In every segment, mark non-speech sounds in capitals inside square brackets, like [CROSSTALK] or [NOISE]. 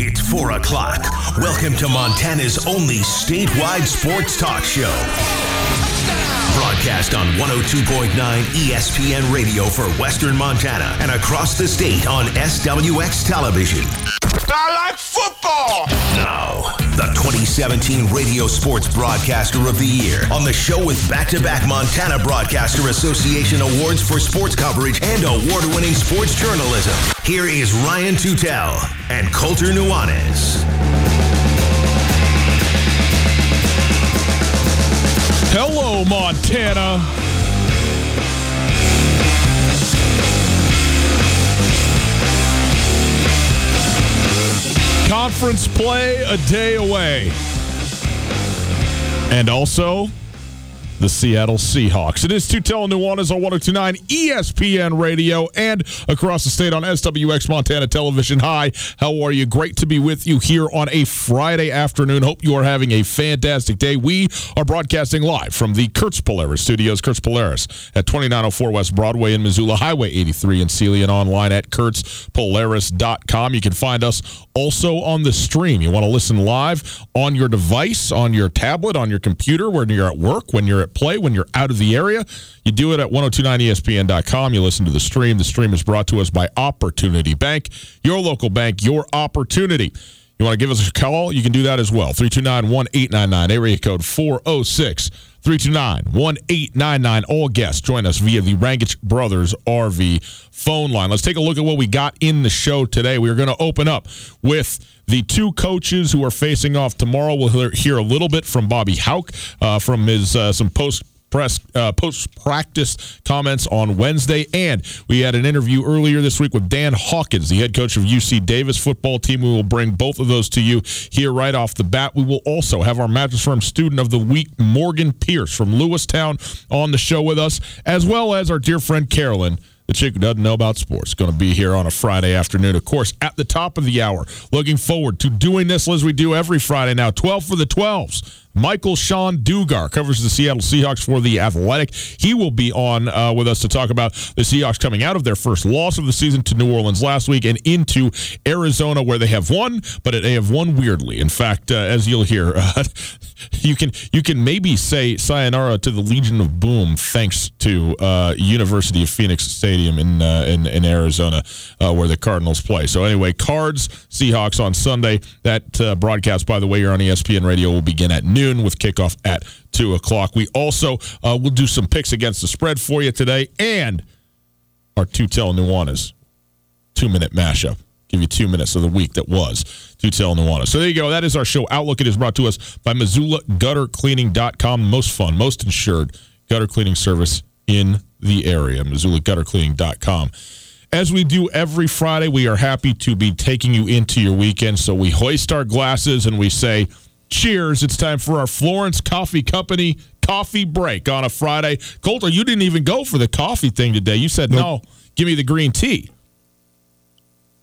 It's 4 o'clock. Welcome to Montana's only statewide sports talk show. Broadcast on 102.9 ESPN radio for Western Montana and across the state on SWX television. I like football! Now, the 2017 Radio Sports Broadcaster of the Year on the show with back to back Montana Broadcaster Association awards for sports coverage and award winning sports journalism. Here is Ryan Tutel and Colter Nuanez. Hello, Montana. Conference play a day away. And also, the Seattle Seahawks. It is Tutel Nuanez on 1029 ESPN Radio and across the state on SWX Montana Television. Hi, how are you? Great to be with you here on a Friday afternoon. Hope you are having a fantastic day. We are broadcasting live from the Kurtz Polaris Studios, Kurtz Polaris at 2904 West Broadway in Missoula, Highway 83 in Seeley, and online at kurtzpolaris.com. You can find us also on the stream. You want to listen live on your device, on your tablet, on your computer, when you're at work, when you're at play, when you're out of the area. You do it at 1029ESPN.com. You listen to the stream. The stream is brought to us by Opportunity Bank, your local bank, your opportunity. You want to give us a call? You can do that as well. 329 1899, area code 406 329 1899. All guests join us via the Rangitsch Brothers RV phone line. Let's take a look at what we got in the show today. We are going to open up with the two coaches who are facing off tomorrow. We'll hear a little bit from Bobby Hauck uh, from his uh, some post press uh, post practice comments on Wednesday, and we had an interview earlier this week with Dan Hawkins, the head coach of UC Davis football team. We will bring both of those to you here right off the bat. We will also have our Mattress Firm student of the week, Morgan Pierce from Lewistown, on the show with us, as well as our dear friend Carolyn the chick who doesn't know about sports, going to be here on a Friday afternoon. Of course, at the top of the hour, looking forward to doing this as we do every Friday now. 12 for the 12s. Michael-Shawn Dugar covers the Seattle Seahawks for The Athletic. He will be on uh, with us to talk about the Seahawks coming out of their first loss of the season to New Orleans last week and into Arizona, where they have won, but they have won weirdly. In fact, uh, as you'll hear, uh, [LAUGHS] you can you can maybe say sayonara to the Legion of Boom thanks to uh, University of Phoenix Stadium in uh, in, in, Arizona, uh, where the Cardinals play. So anyway, Cards Seahawks on Sunday. That broadcast, by the way, here on ESPN Radio will begin at noon noon with kickoff at 2 o'clock. We also uh, will do some picks against the spread for you today and our Tutel Nuanez two minute mashup. Give you two minutes of the week that was Tutel Nuanez. So there you go. That is our show. Outlook. It is brought to us by Missoula Gutter Cleaning.com. Most fun, most insured gutter cleaning service in the area. Missoula Gutter Cleaning.com. As we do every Friday, we are happy to be taking you into your weekend. So we hoist our glasses and we say, Cheers. It's time for our Florence Coffee Company coffee break on a Friday. Colter, you didn't even go for the coffee thing today. You said, nope. no, give me the green tea.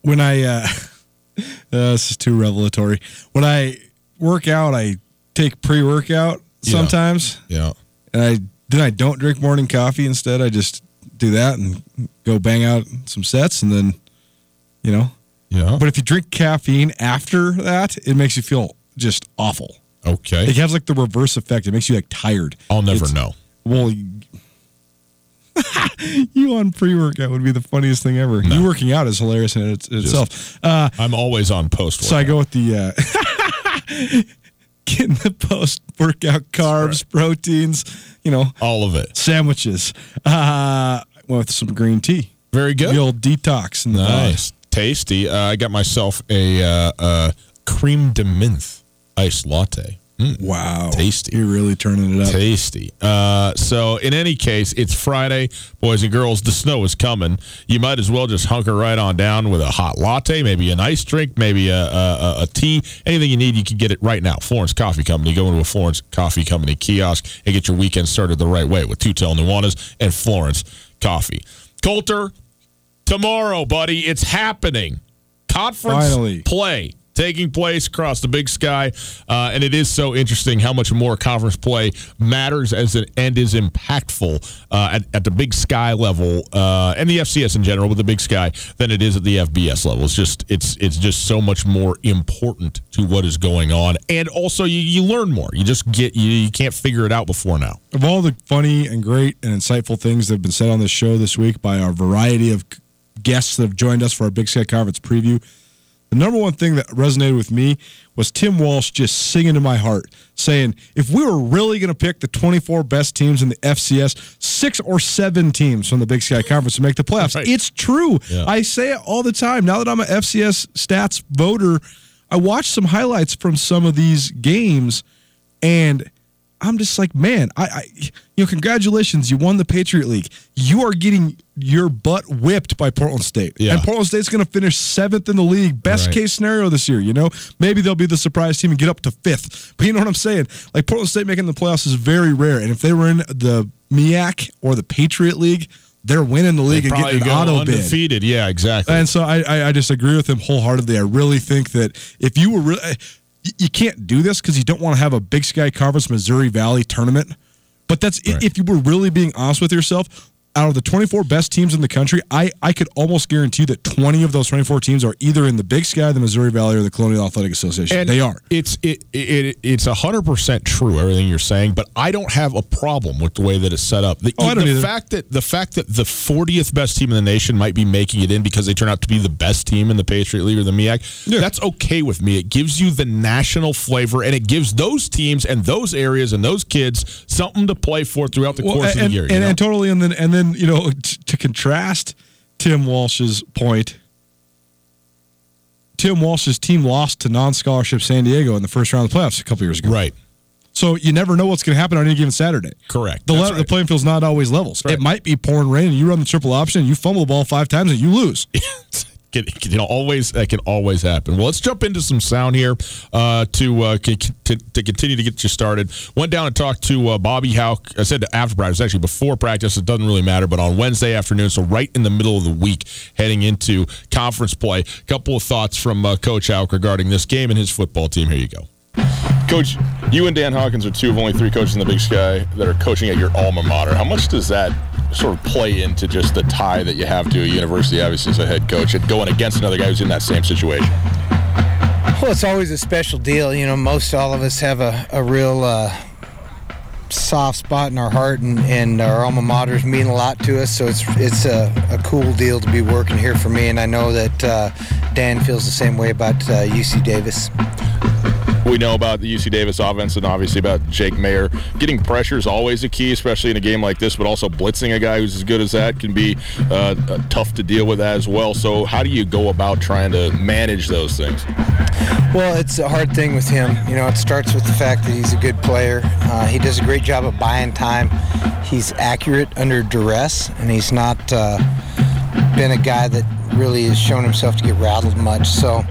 When I, uh, [LAUGHS] uh, this is too revelatory. When I work out, I take pre workout sometimes. Yeah. yeah. And I then I don't drink morning coffee. Instead, I just do that and go bang out some sets and then, you know. Yeah. But if you drink caffeine after that, it makes you feel just awful. Okay. It has like the reverse effect. It makes you like tired. I'll never it's, know. Well, [LAUGHS] you on pre workout would be the funniest thing ever. No. You working out is hilarious in it, itself. Uh, I'm always on post. So I go with the uh, [LAUGHS] getting the post workout carbs, right. proteins, you know, all of it. Sandwiches. Uh, with some green tea. Very good. The old detox. In the nice, tasty. Uh, I got myself a uh, uh, crème de menthe iced latte. Mm, wow. Tasty. You're really turning it up. Tasty. Uh, so, in any case, it's Friday. Boys and girls, the snow is coming. You might as well just hunker right on down with a hot latte, maybe an ice drink, maybe a, a, a tea. Anything you need, you can get it right now. Florence Coffee Company. Go into a Florence Coffee Company kiosk and get your weekend started the right way with Tutel Nuanez and Florence Coffee. Colter, tomorrow, buddy, it's happening. Conference Finally. play taking place across the big sky. Uh, and it is so interesting how much more conference play matters as an, and is impactful uh, at, at, the big sky level uh, and the FCS in general, with the big sky, than it is at the FBS level. It's just it's it's just so much more important to what is going on, and also you, you learn more. You just get you, you can't figure it out before now. Of all the funny and great and insightful things that have been said on this show this week by our variety of guests that have joined us for our Big Sky Conference preview the number one thing that resonated with me was Tim Walsh just singing to my heart, saying, if we were really going to pick the 24 best teams in the FCS, six or seven teams from the Big Sky Conference to make the playoffs. Right. It's true. Yeah. I say it all the time. Now that I'm an FCS stats voter, I watch some highlights from some of these games, and I'm just like, man, I, I, you know, congratulations, you won the Patriot League. You are getting your butt whipped by Portland State, yeah. and Portland State's going to finish seventh in the league. Best right. case scenario this year. You know, maybe they'll be the surprise team and get up to fifth. But you know what I'm saying? Like Portland State making the playoffs is very rare, and if they were in the MIAC or the Patriot League. They're winning the league they and getting an auto undefeated. bid. Yeah, exactly. And so I, I, I disagree with him wholeheartedly. I really think that if you were really you can't do this because you don't want to have a Big Sky Conference Missouri Valley tournament. But that's right. if you were really being honest with yourself out of the 24 best teams in the country, I, I could almost guarantee that 20 of those 24 teams are either in the Big Sky, the Missouri Valley, or the Colonial Athletic Association. And they are. It's it, it it's 100% true everything you're saying, but I don't have a problem with the way that it's set up. The, oh, the fact that the fact that the 40th best team in the nation might be making it in because they turn out to be the best team in the Patriot League or the MEAC, yeah. that's okay with me. It gives you the national flavor and it gives those teams and those areas and those kids something to play for throughout the well, course and, of the year. And, and, totally and then and then, you know, t- to contrast Tim Walsh's point, Tim Walsh's team lost to non-scholarship San Diego in the first round of the playoffs a couple years ago. Right. So you never know what's going to happen on any given Saturday. Correct. The, le- right. the playing field's not always levels. Right. It might be pouring rain, and you run the triple option, and you fumble the ball five times, and you lose. [LAUGHS] can, can always that can always happen. Well, let's jump into some sound here uh, to, uh, to, to continue to get you started. Went down and talked to uh, Bobby Hauck. I said after practice, actually before practice. It doesn't really matter, but on Wednesday afternoon, so right in the middle of the week, heading into conference play. A couple of thoughts from uh, Coach Hauck regarding this game and his football team. Here you go. Coach, you and Dan Hawkins are two of only three coaches in the Big Sky that are coaching at your alma mater. How much does that sort of play into just the tie that you have to a university, obviously, as a head coach, and going against another guy who's in that same situation? Well, it's always a special deal. You know, most all of us have a, a real uh, soft spot in our heart, and, and our alma maters mean a lot to us. So it's it's a, a cool deal to be working here for me, and I know that uh, Dan feels the same way about uh, UC Davis. We know about the UC Davis offense and obviously about Jake Maier. Getting pressure is always a key, especially in a game like this, but also blitzing a guy who's as good as that can be uh, uh, tough to deal with as well. So, how do you go about trying to manage those things? Well, it's a hard thing with him. You know, it starts with the fact that he's a good player. Uh, he does a great job of buying time. He's accurate under duress, and he's not uh, been a guy that really has shown himself to get rattled much. So,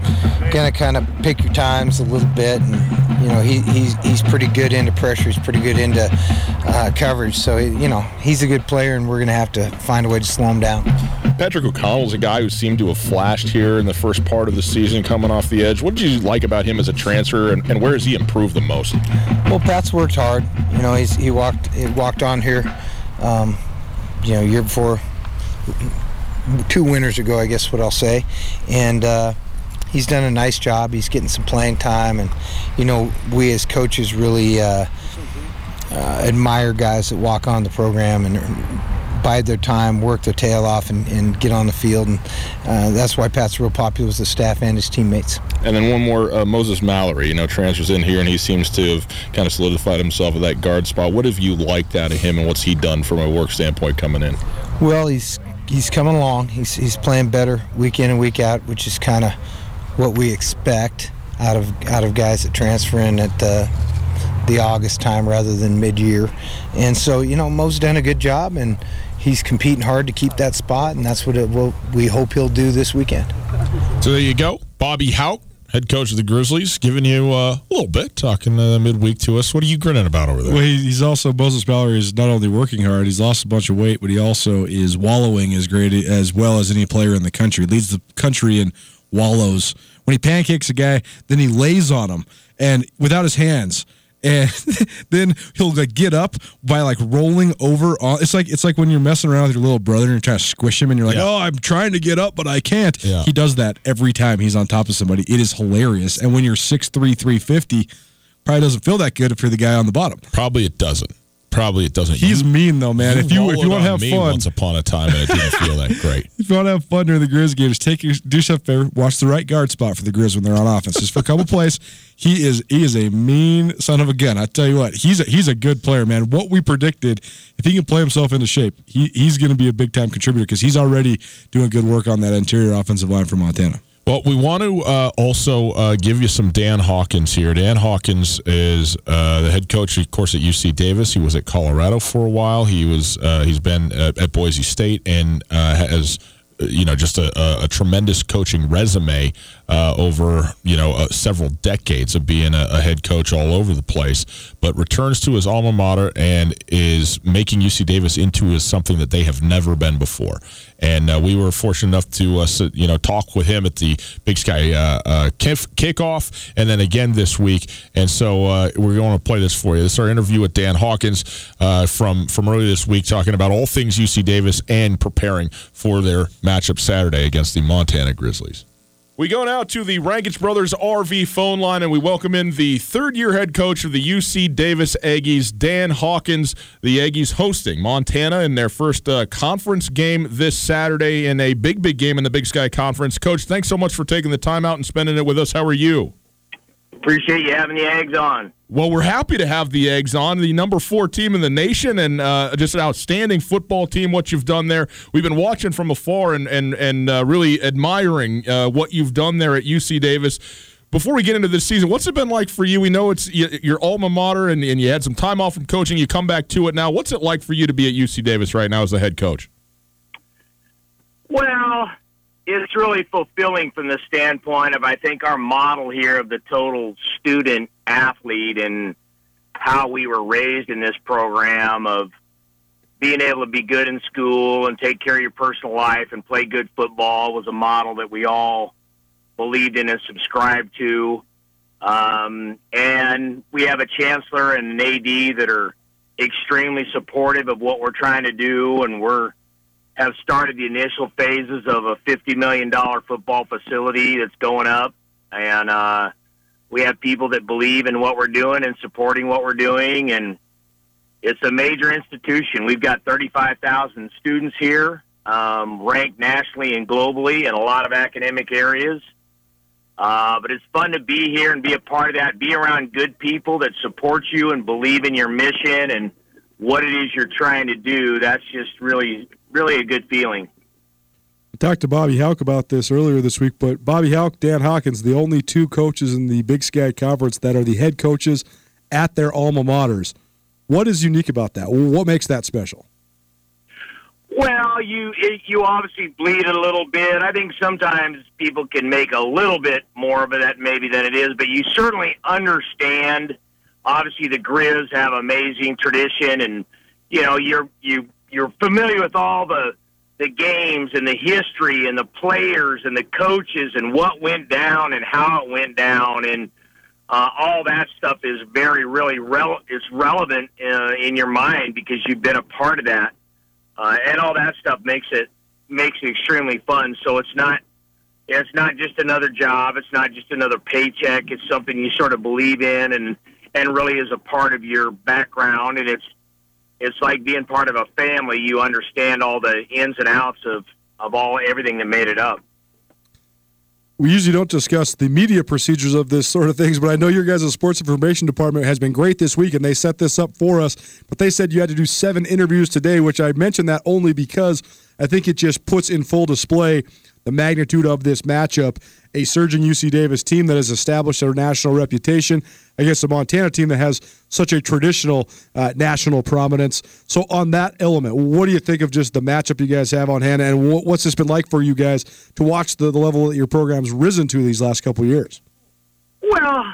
gonna kind of pick your times a little bit, and you know he, he's he's pretty good into pressure. He's pretty good into uh, coverage. So you know he's a good player, and we're gonna have to find a way to slow him down. Patrick O'Connell's a guy who seemed to have flashed here in the first part of the season, coming off the edge. What did you like about him as a transfer, and, and where has he improved the most? Well, Pat's worked hard. You know, he's he walked he walked on here. Um, you know, year before two winters ago, I guess what I'll say, and uh, he's done a nice job. He's getting some playing time, and you know we as coaches really uh, uh, admire guys that walk on the program and bide their time, work their tail off, and, and get on the field. And uh, that's why Pat's real popular with the staff and his teammates. And then one more, uh, Moses Mallory, you know, transfers in here, and he seems to have kind of solidified himself at that guard spot. What have you liked out of him, and what's he done from a work standpoint coming in? Well, he's he's coming along. He's he's playing better week in and week out, which is kind of what we expect out of out of guys that transfer in at the the August time rather than mid-year. And so, you know, Mo's done a good job, and he's competing hard to keep that spot, and that's what it will, we hope he'll do this weekend. So there you go, Bobby Hauck head coach of the Grizzlies, giving you uh, a little bit, talking uh, midweek to us. What are you grinning about over there? Well, he's also Moses Mallory is not only working hard, he's lost a bunch of weight, but he also is wallowing as great as well as any player in the country. Leads the country in wallows. When he pancakes a guy, then he lays on him and without his hands and [LAUGHS] then he'll like get up by like rolling over on it's like it's like when you're messing around with your little brother and you're trying to squish him and you're like yeah. oh i'm trying to get up but i can't. Yeah. he does that every time he's on top of somebody. It is hilarious. And when you're 6'3 350 probably doesn't feel that good if you're the guy on the bottom. Probably it doesn't probably it doesn't. He's you, mean though, man. if you if you want to have fun, once upon a time, and it didn't feel that great. [LAUGHS] if you want to have fun during the Grizz games, take your do yourself a favor, watch the right guard spot for the Grizz when they're on offense. Just for a couple plays, he is he is a mean son of a gun. I tell you what, he's a, he's a good player, man. What we predicted, if he can play himself into shape, he he's going to be a big time contributor because he's already doing good work on that interior offensive line for Montana. Well, we want to uh, also uh, give you some Dan Hawkins here. Dan Hawkins is uh, the head coach, of course, at UC Davis. He was at Colorado for a while. He was uh, he's been at, at, Boise State and uh, has you know just a, a, tremendous coaching resume uh, over you know uh, several decades of being a, a, head coach all over the place, but returns to his alma mater and is making UC Davis into something that they have never been before. And uh, we were fortunate enough to uh, you know talk with him at the Big Sky uh, uh, kickoff, and then again this week. And so we're going to play this for you. This is our interview with Dan Hawkins from from earlier this week, talking about all things UC Davis and preparing for their matchup Saturday against the Montana Grizzlies. We go now to the Rangitsch Brothers RV phone line, and we welcome in the third year head coach of the UC Davis Aggies, Dan Hawkins. The Aggies hosting Montana in their first uh, conference game this Saturday in a big, big game in the Big Sky Conference. Coach, thanks so much for taking the time out and spending it with us. How are you? Appreciate you having the Aggies on. Well, we're happy to have the Aggies on the number four team in the nation and uh, just an outstanding football team. What you've done there, we've been watching from afar and and and uh, really admiring uh, what you've done there at UC Davis. Before we get into this season, what's it been like for you? We know it's your alma mater, and, and you had some time off from coaching. You come back to it now. What's it like for you to be at UC Davis right now as the head coach? Well, it's really fulfilling from the standpoint of I think our model here of the total student athlete and how we were raised in this program of being able to be good in school and take care of your personal life and play good football was a model that we all believed in and subscribed to. Um, and we have a chancellor and an AD that are extremely supportive of what we're trying to do, and we're have started the initial phases of a $50 million football facility that's going up. And uh, we have people that believe in what we're doing and supporting what we're doing. And it's a major institution. We've got 35,000 students here, um, ranked nationally and globally in a lot of academic areas. Uh, but it's fun to be here and be a part of that. Be around good people that support you and believe in your mission and what it is you're trying to do. That's just really, really a good feeling. I talked to Bobby Hauck about this earlier this week, but Bobby Hauck, Dan Hawkins, the only two coaches in the Big Sky Conference that are the head coaches at their alma maters. What is unique about that? What makes that special? Well, you you obviously bleed a little bit. I think sometimes people can make a little bit more of that maybe than it is, but you certainly understand. Obviously, the Grizz have amazing tradition, and you know you're you you're familiar with all the the games and the history and the players and the coaches and what went down and how it went down and uh, all that stuff is very really rel- is relevant uh, in your mind because you've been a part of that. Uh, and all that stuff makes it makes it extremely fun. So it's not it's not just another job. It's not just another paycheck. It's something you sort of believe in and and really is a part of your background. And it's it's like being part of a family. You understand all the ins and outs of, of all everything that made it up. We usually don't discuss the media procedures of this sort of things, but I know your guys' sports information department has been great this week, and they set this up for us. But they said you had to do seven interviews today, which I mentioned that only because I think it just puts in full display the magnitude of this matchup. A surging UC Davis team that has established their national reputation against a Montana team that has such a traditional uh, national prominence. So, on that element, what do you think of just the matchup you guys have on hand, and what's this been like for you guys to watch the, the level that your program's risen to these last couple years? Well,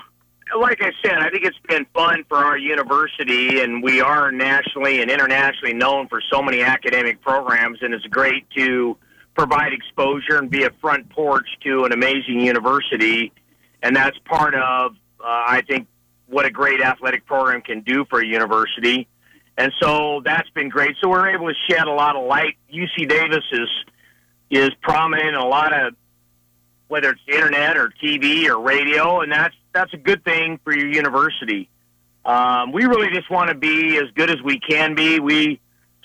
like I said, I think it's been fun for our university, and we are nationally and internationally known for so many academic programs, and it's great to provide exposure and be a front porch to an amazing university. And that's part of, uh, I think, what a great athletic program can do for a university. And so that's been great. So we're able to shed a lot of light. UC Davis is is prominent in a lot of whether it's internet or TV or radio, and that's that's a good thing for your university. Um, we really just want to be as good as we can be. We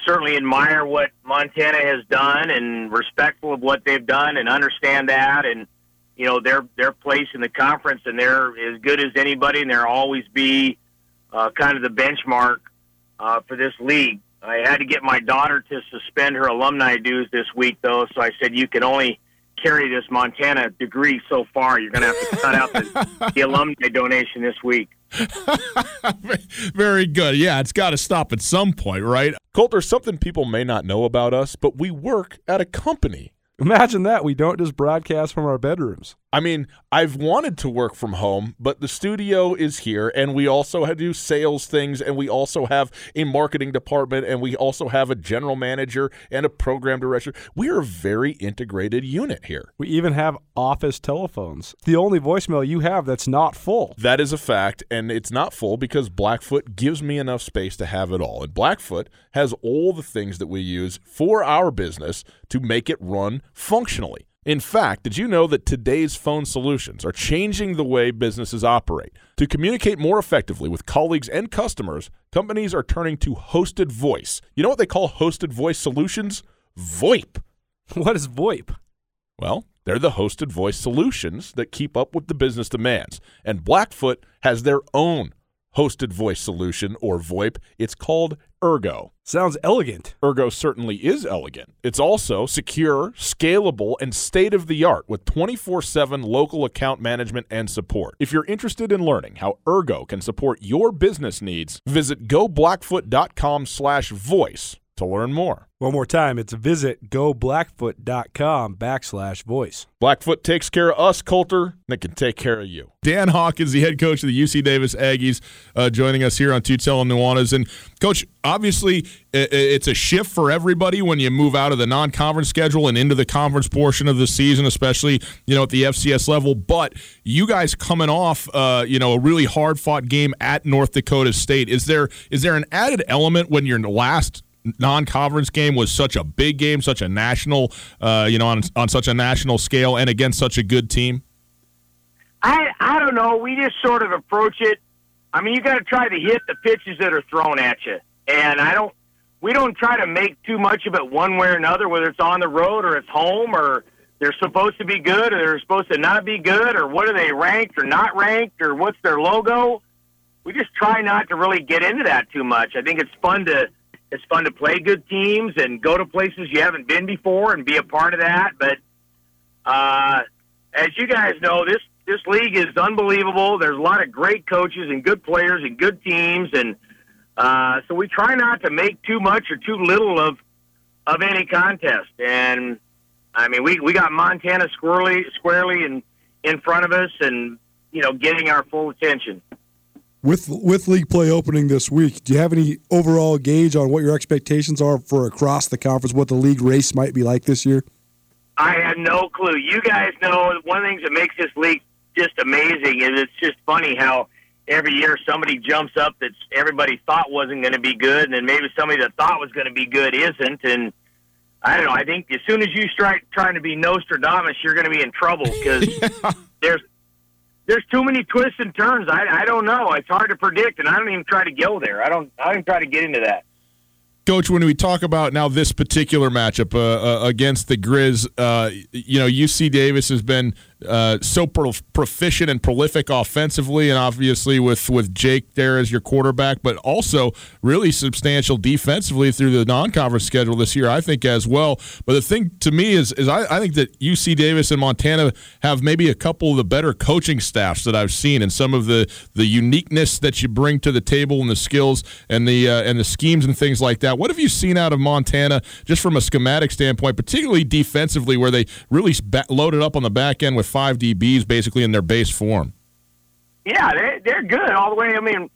certainly admire what Montana has done and respectful of what they've done and understand that and you know their their place in the conference and they're as good as anybody and they'll always be uh, kind of the benchmark uh, for this league. I had to get my daughter to suspend her alumni dues this week though, so I said you can only carry this Montana degree so far. You're going to have to cut out the, the [LAUGHS] alumni donation this week. [LAUGHS] Very good. Yeah, it's got to stop at some point, right? Colter, something people may not know about us, but we work at a company. Imagine that. We don't just broadcast from our bedrooms. I mean, I've wanted to work from home, but the studio is here, and we also have to do sales things, and we also have a marketing department, and we also have a general manager and a program director. We are a very integrated unit here. We even have office telephones. The only voicemail you have that's not full. That is a fact, and it's not full because Blackfoot gives me enough space to have it all. And Blackfoot has all the things that we use for our business to make it run functionally. In fact, did you know that today's phone solutions are changing the way businesses operate? To communicate more effectively with colleagues and customers, companies are turning to hosted voice. You know what they call hosted voice solutions? VoIP. [LAUGHS] What is VoIP? Well, they're the hosted voice solutions that keep up with the business demands. And Blackfoot has their own hosted voice solution or VoIP. It's called Ergo. Sounds elegant. Ergo certainly is elegant. It's also secure, scalable, and state of the art with 24 7 local account management and support. If you're interested in learning how Ergo can support your business needs, visit goblackfoot.com slash voice to learn more. One more time, it's visit goblackfoot.com backslash voice. Blackfoot takes care of us, Colter, and it can take care of you. Dan Hawkins, the head coach of the UC Davis Aggies, uh, joining us here on Tutel and Nuanez. And, Coach, obviously it's a shift for everybody when you move out of the non-conference schedule and into the conference portion of the season, especially, you know, at the FCS level. But you guys coming off, uh, you know, a really hard-fought game at North Dakota State. Is there is there an added element when you're last non-conference game was such a big game, such a national, uh, you know, on on such a national scale, and against such a good team? I I don't know. We just sort of approach it. I mean, you got to try to hit the pitches that are thrown at you, and I don't. We don't try to make too much of it one way or another, whether it's on the road or it's home or they're supposed to be good or they're supposed to not be good or what are they ranked or not ranked or what's their logo. We just try not to really get into that too much. I think it's fun to it's fun to play good teams and go to places you haven't been before and be a part of that. But uh, as you guys know, this this league is unbelievable. There's a lot of great coaches and good players and good teams, and uh, so we try not to make too much or too little of of any contest. And I mean, we we got Montana squarely squarely in in front of us, and you know, getting our full attention. With with league play opening this week, do you have any overall gauge on what your expectations are for across the conference? What the league race might be like this year? I have no clue. You guys know one of the things that makes this league just amazing is it's just funny how every year somebody jumps up that everybody thought wasn't going to be good, and then maybe somebody that thought was going to be good isn't, and I don't know. I think as soon as you start trying to be Nostradamus, you're going to be in trouble because [LAUGHS] yeah. there's there's too many twists and turns. I I don't know. It's hard to predict, and I don't even try to go there. I don't I don't even try to get into that. Coach, when we talk about now this particular matchup uh, uh, against the Grizz, uh, you know UC Davis has been uh, so pro- proficient and prolific offensively, and obviously with with Jake there as your quarterback, but also really substantial defensively through the non-conference schedule this year, I think as well. But the thing to me is, is I, I think that UC Davis and Montana have maybe a couple of the better coaching staffs that I've seen, and some of the the uniqueness that you bring to the table and the skills and the uh, and the schemes and things like that. What have you seen out of Montana just from a schematic standpoint, particularly defensively, where they really loaded up on the back end with five DBs basically in their base form. Yeah, they, they're good all the way. I mean,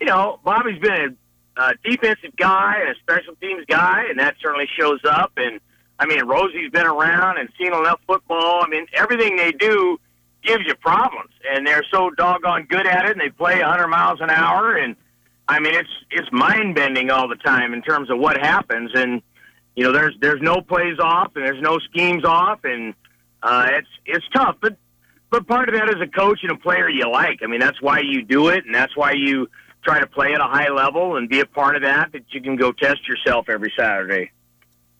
you know, Bobby's been a defensive guy and a special teams guy, and that certainly shows up. And I mean, Rosie's been around and seen enough football. I mean, everything they do gives you problems, and they're so doggone good at it, and they play 100 miles an hour, and I mean, it's it's mind bending all the time in terms of what happens, and you know, there's there's no plays off, and there's no schemes off, and uh, it's it's tough, but but part of that is a coach and a player you like. I mean, that's why you do it, and that's why you try to play at a high level and be a part of that. That you can go test yourself every Saturday.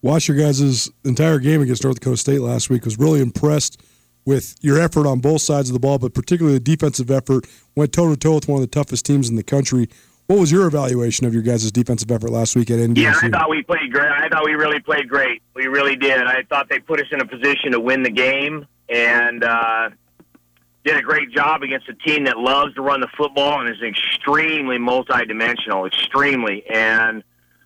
Watch your guys' entire game against North Dakota State last week. Was really impressed with your effort on both sides of the ball, but particularly the defensive effort. Went toe to toe with one of the toughest teams in the country. What was your evaluation of your guys' defensive effort last week at NDSU? Yeah, I thought we played great. I thought we really played great. We really did. I thought they put us in a position to win the game and uh, did a great job against a team that loves to run the football and is extremely multidimensional, extremely. And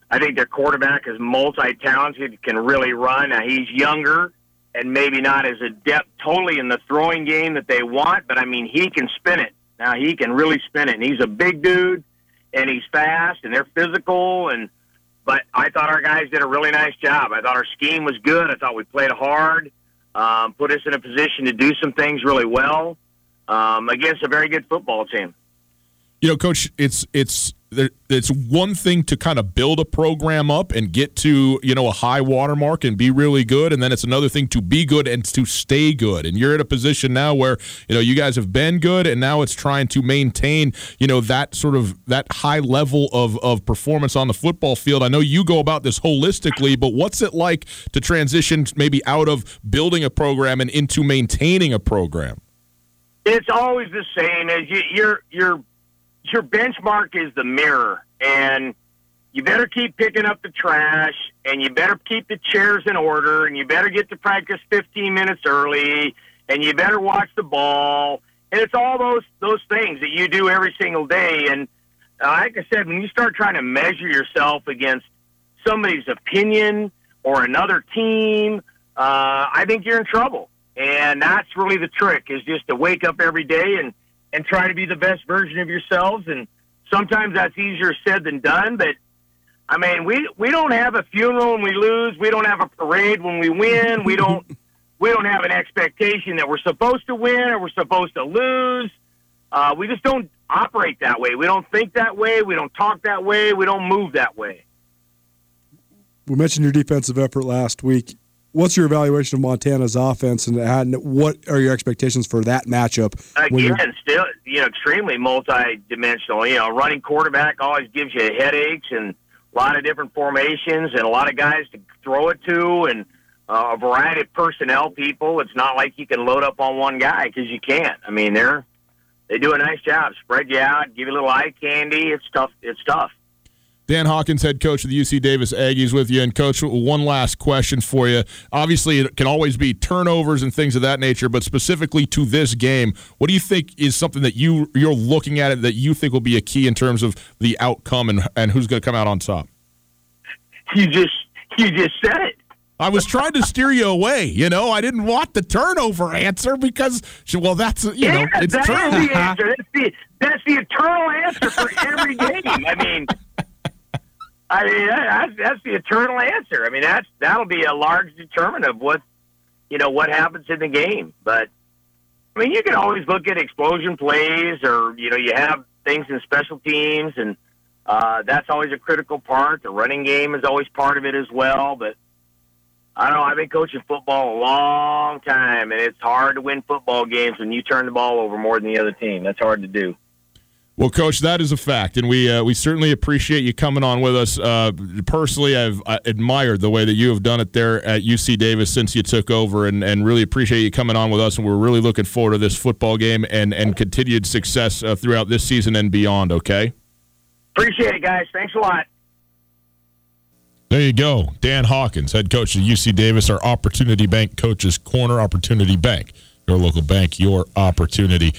I think their quarterback is multi-talented, can really run. Now he's younger and maybe not as adept totally in the throwing game that they want, but I mean he can spin it. Now he can really spin it, and he's a big dude and he's fast and they're physical and but I thought our guys did a really nice job. I thought our scheme was good. I thought we played hard, um, put us in a position to do some things really well um, against a very good football team. You know, coach, it's it's it's one thing to kind of build a program up and get to you know a high watermark and be really good and then it's another thing to be good and to stay good. And you're in a position now where you know you guys have been good and now it's trying to maintain you know that sort of that high level of of performance on the football field. I know you go about this holistically but what's it like to transition maybe out of building a program and into maintaining a program? It's always the same. As you, you're you're your benchmark is the mirror, and you better keep picking up the trash, and you better keep the chairs in order, and you better get to practice 15 minutes early, and you better watch the ball, and it's all those those things that you do every single day. And uh, like I said, when you start trying to measure yourself against somebody's opinion or another team, uh, I think you're in trouble. And that's really the trick: is just to wake up every day and and try to be the best version of yourselves. And sometimes that's easier said than done. But I mean, we we don't have a funeral when we lose. We don't have a parade when we win. We don't [LAUGHS] we don't have an expectation that we're supposed to win or we're supposed to lose. Uh, we just don't operate that way. We don't think that way. We don't talk that way. We don't move that way. We mentioned your defensive effort last week what's your evaluation of Montana's offense, and, what are your expectations for that matchup? Again, still you know extremely multi-dimensional. You know, running quarterback always gives you headaches and a lot of different formations and a lot of guys to throw it to, and uh, a variety of personnel people. It's not like you can load up on one guy because you can't. I mean, they're they do a nice job, spread you out, give you a little eye candy. It's tough. It's tough. Dan Hawkins, head coach of the UC Davis Aggies, with you. And, coach, one last question for you. Obviously, it can always be turnovers and things of that nature, but specifically to this game, what do you think is something that you you're looking at it that you think will be a key in terms of the outcome and and who's going to come out on top? You just you just said it. I was trying to steer you away. You know, I didn't want the turnover answer because, well, that's you yeah, know, it's that true. Is the answer. That's the that's the eternal answer for every [LAUGHS] game. I mean, I mean that's, that's the eternal answer. I mean, that's that'll be a large determinant of what you know what happens in the game. But I mean, you can always look at explosion plays, or you know, you have things in special teams, and uh, that's always a critical part. The running game is always part of it as well, but I don't know. I've been coaching football a long time, and it's hard to win football games when you turn the ball over more than the other team. That's hard to do. Well, Coach, that is a fact, and we uh, we certainly appreciate you coming on with us. Uh, personally, I've uh, admired the way that you have done it there at UC Davis since you took over, and, and really appreciate you coming on with us. And we're really looking forward to this football game and and continued success uh, throughout this season and beyond. Okay. Appreciate it, guys. Thanks a lot. There you go. Dan Hawkins, head coach of UC Davis, our Opportunity Bank Coaches Corner. Opportunity Bank, your local bank, your opportunity.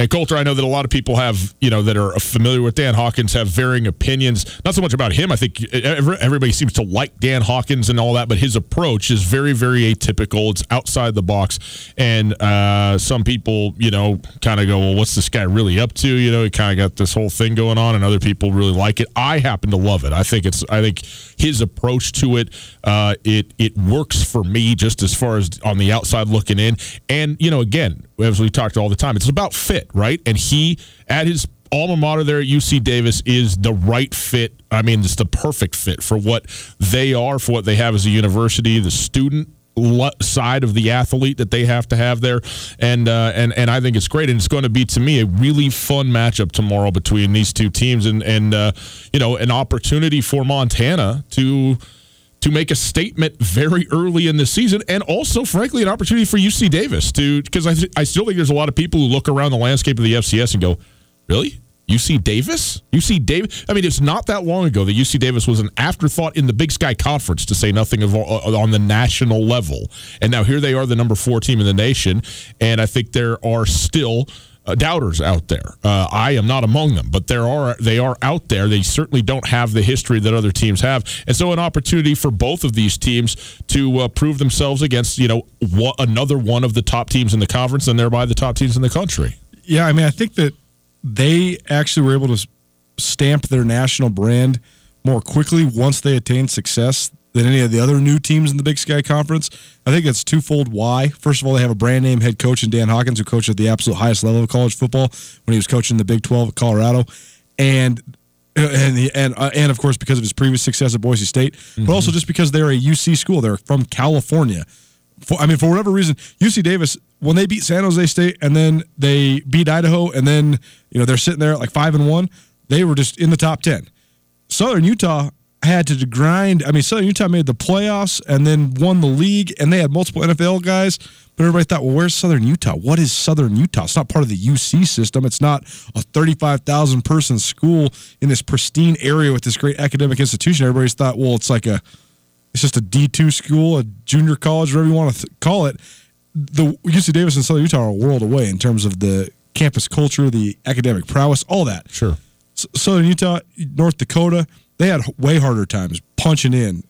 And Colter, I know that a lot of people have, you know, that are familiar with Dan Hawkins have varying opinions. Not so much about him. I think everybody seems to like Dan Hawkins and all that, but his approach is very, very atypical. It's outside the box. And uh, some people, you know, kind of go, well, what's this guy really up to? You know, he kind of got this whole thing going on, and other people really like it. I happen to love it. I think it's, I think his approach to it, uh, it, it works for me just as far as on the outside looking in. And, you know, again, as we talked all the time, it's about fit, right? And he, at his alma mater there at UC Davis, is the right fit. I mean, it's the perfect fit for what they are, for what they have as a university, the student side of the athlete that they have to have there, and uh, and and I think it's great, and it's going to be to me a really fun matchup tomorrow between these two teams, and and uh, you know an opportunity for Montana to to make a statement very early in the season, and also, frankly, an opportunity for UC Davis to because I, th- I still think there's a lot of people who look around the landscape of the FCS and go, really? UC Davis? UC Davis? I mean, it's not that long ago that UC Davis was an afterthought in the Big Sky Conference, to say nothing of uh, on the national level. And now here they are, the number four team in the nation. And I think there are still uh, doubters out there. Uh, I am not among them, but there are they are out there. They certainly don't have the history that other teams have, and so an opportunity for both of these teams to uh, prove themselves against you know what, another one of the top teams in the conference and thereby the top teams in the country. Yeah, I mean, I think that they actually were able to stamp their national brand more quickly once they attained success than any of the other new teams in the Big Sky Conference. I think it's twofold why. First of all, they have a brand name head coach in Dan Hawkins, who coached at the absolute highest level of college football when he was coaching the Big 12 at Colorado. And and and uh, and of course because of his previous success at Boise State, mm-hmm. but also just because they're a UC school. They're from California. For, I mean, for whatever reason, UC Davis when they beat San Jose State and then they beat Idaho and then you know they're sitting there at like five and one, they were just in the top ten. Southern Utah had to grind. I mean, Southern Utah made the playoffs and then won the league, and they had multiple NFL guys. But everybody thought, well, where's Southern Utah? What is Southern Utah? It's not part of the UC system. It's not a 35,000 person school in this pristine area with this great academic institution. Everybody's thought, well, it's like a, it's just a D2 school, a junior college, whatever you want to th- call it. The UC Davis and Southern Utah are a world away in terms of the campus culture, the academic prowess, all that. Sure. S- Southern Utah, North Dakota, they had way harder times punching in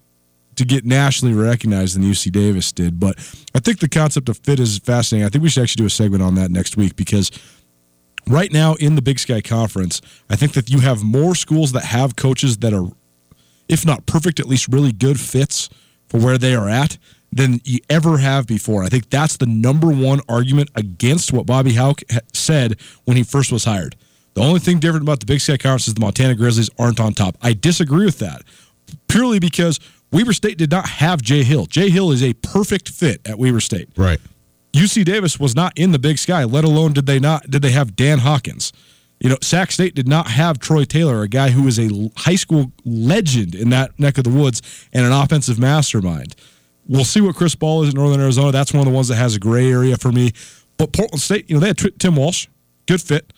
to get nationally recognized than UC Davis did. But I think the concept of fit is fascinating. I think we should actually do a segment on that next week because right now in the Big Sky Conference, I think that you have more schools that have coaches that are, if not perfect, at least really good fits for where they are at than you ever have before. I think that's the number one argument against what Bobby Hauck said when he first was hired. The only thing different about the Big Sky Conference is the Montana Grizzlies aren't on top. I disagree with that purely because Weber State did not have Jay Hill. Jay Hill is a perfect fit at Weber State. Right. UC Davis was not in the Big Sky, let alone did they not did they have Dan Hawkins. You know, Sac State did not have Troy Taylor, a guy who is a high school legend in that neck of the woods and an offensive mastermind. we'll see what Chris Ball is in Northern Arizona. That's one of the ones that has a gray area for me. But Portland State, you know, they had Tim Walsh, good fit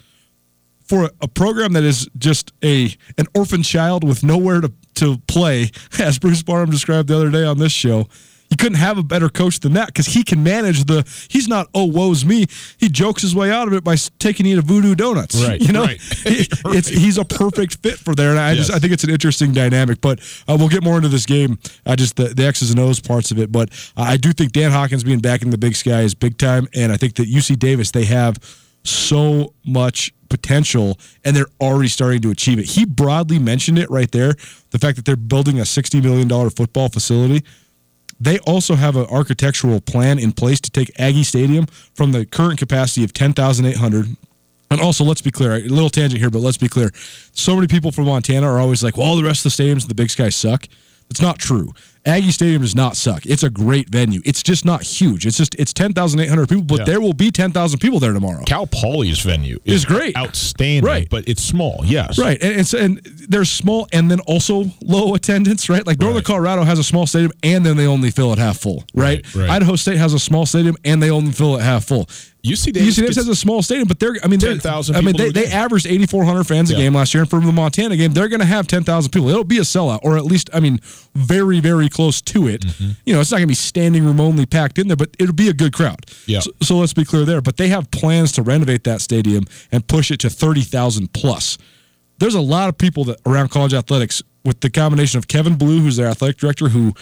for a, a program that is just a an orphan child with nowhere to to play, [LAUGHS] as Bruce Barnum described the other day on this show. You couldn't have a better coach than that because he can manage the. He's not oh woe's me. He jokes his way out of it by taking you to Voodoo Donuts. Right. [LAUGHS] You know, right. [LAUGHS] it's he's a perfect fit for there, and I yes. just I think it's an interesting dynamic. But uh, we'll get more into this game, uh, just the, the X's and O's parts of it. But uh, I do think Dan Hawkins being back in the Big Sky is big time, and I think that UC Davis they have so much potential and they're already starting to achieve it. He broadly mentioned it right there the fact that they're building a $60 million football facility. They also have an architectural plan in place to take Aggie Stadium from the current capacity of 10,800 and also, let's be clear, a little tangent here, but let's be clear. So many people from Montana are always like, well, all the rest of the stadiums in the Big Sky suck. It's not true. Aggie Stadium does not suck. It's a great venue. It's just not huge. It's just it's ten thousand eight hundred people, but yeah. there will be ten thousand people there tomorrow. Cal Poly's venue is, is great, outstanding, right? But it's small, yes, right. And it's and they're small, and then also low attendance, right? Like Northern right. Colorado has a small stadium, and then they only fill it half full, right? right, right? Idaho State has a small stadium, and they only fill it half full. UC Davis, UC Davis has a small stadium, but they're I mean ten thousand. I mean they, they averaged eighty four hundred fans yeah. a game last year, and for the Montana game, they're going to have ten thousand people. It'll be a sellout, or at least I mean very very close to it. Mm-hmm. You know, it's not going to be standing room only packed in there, but it'll be a good crowd. Yeah. So, so let's be clear there. But they have plans to renovate that stadium and push it to thirty thousand plus. There's a lot of people that around college athletics with the combination of Kevin Blue, who's their athletic director, who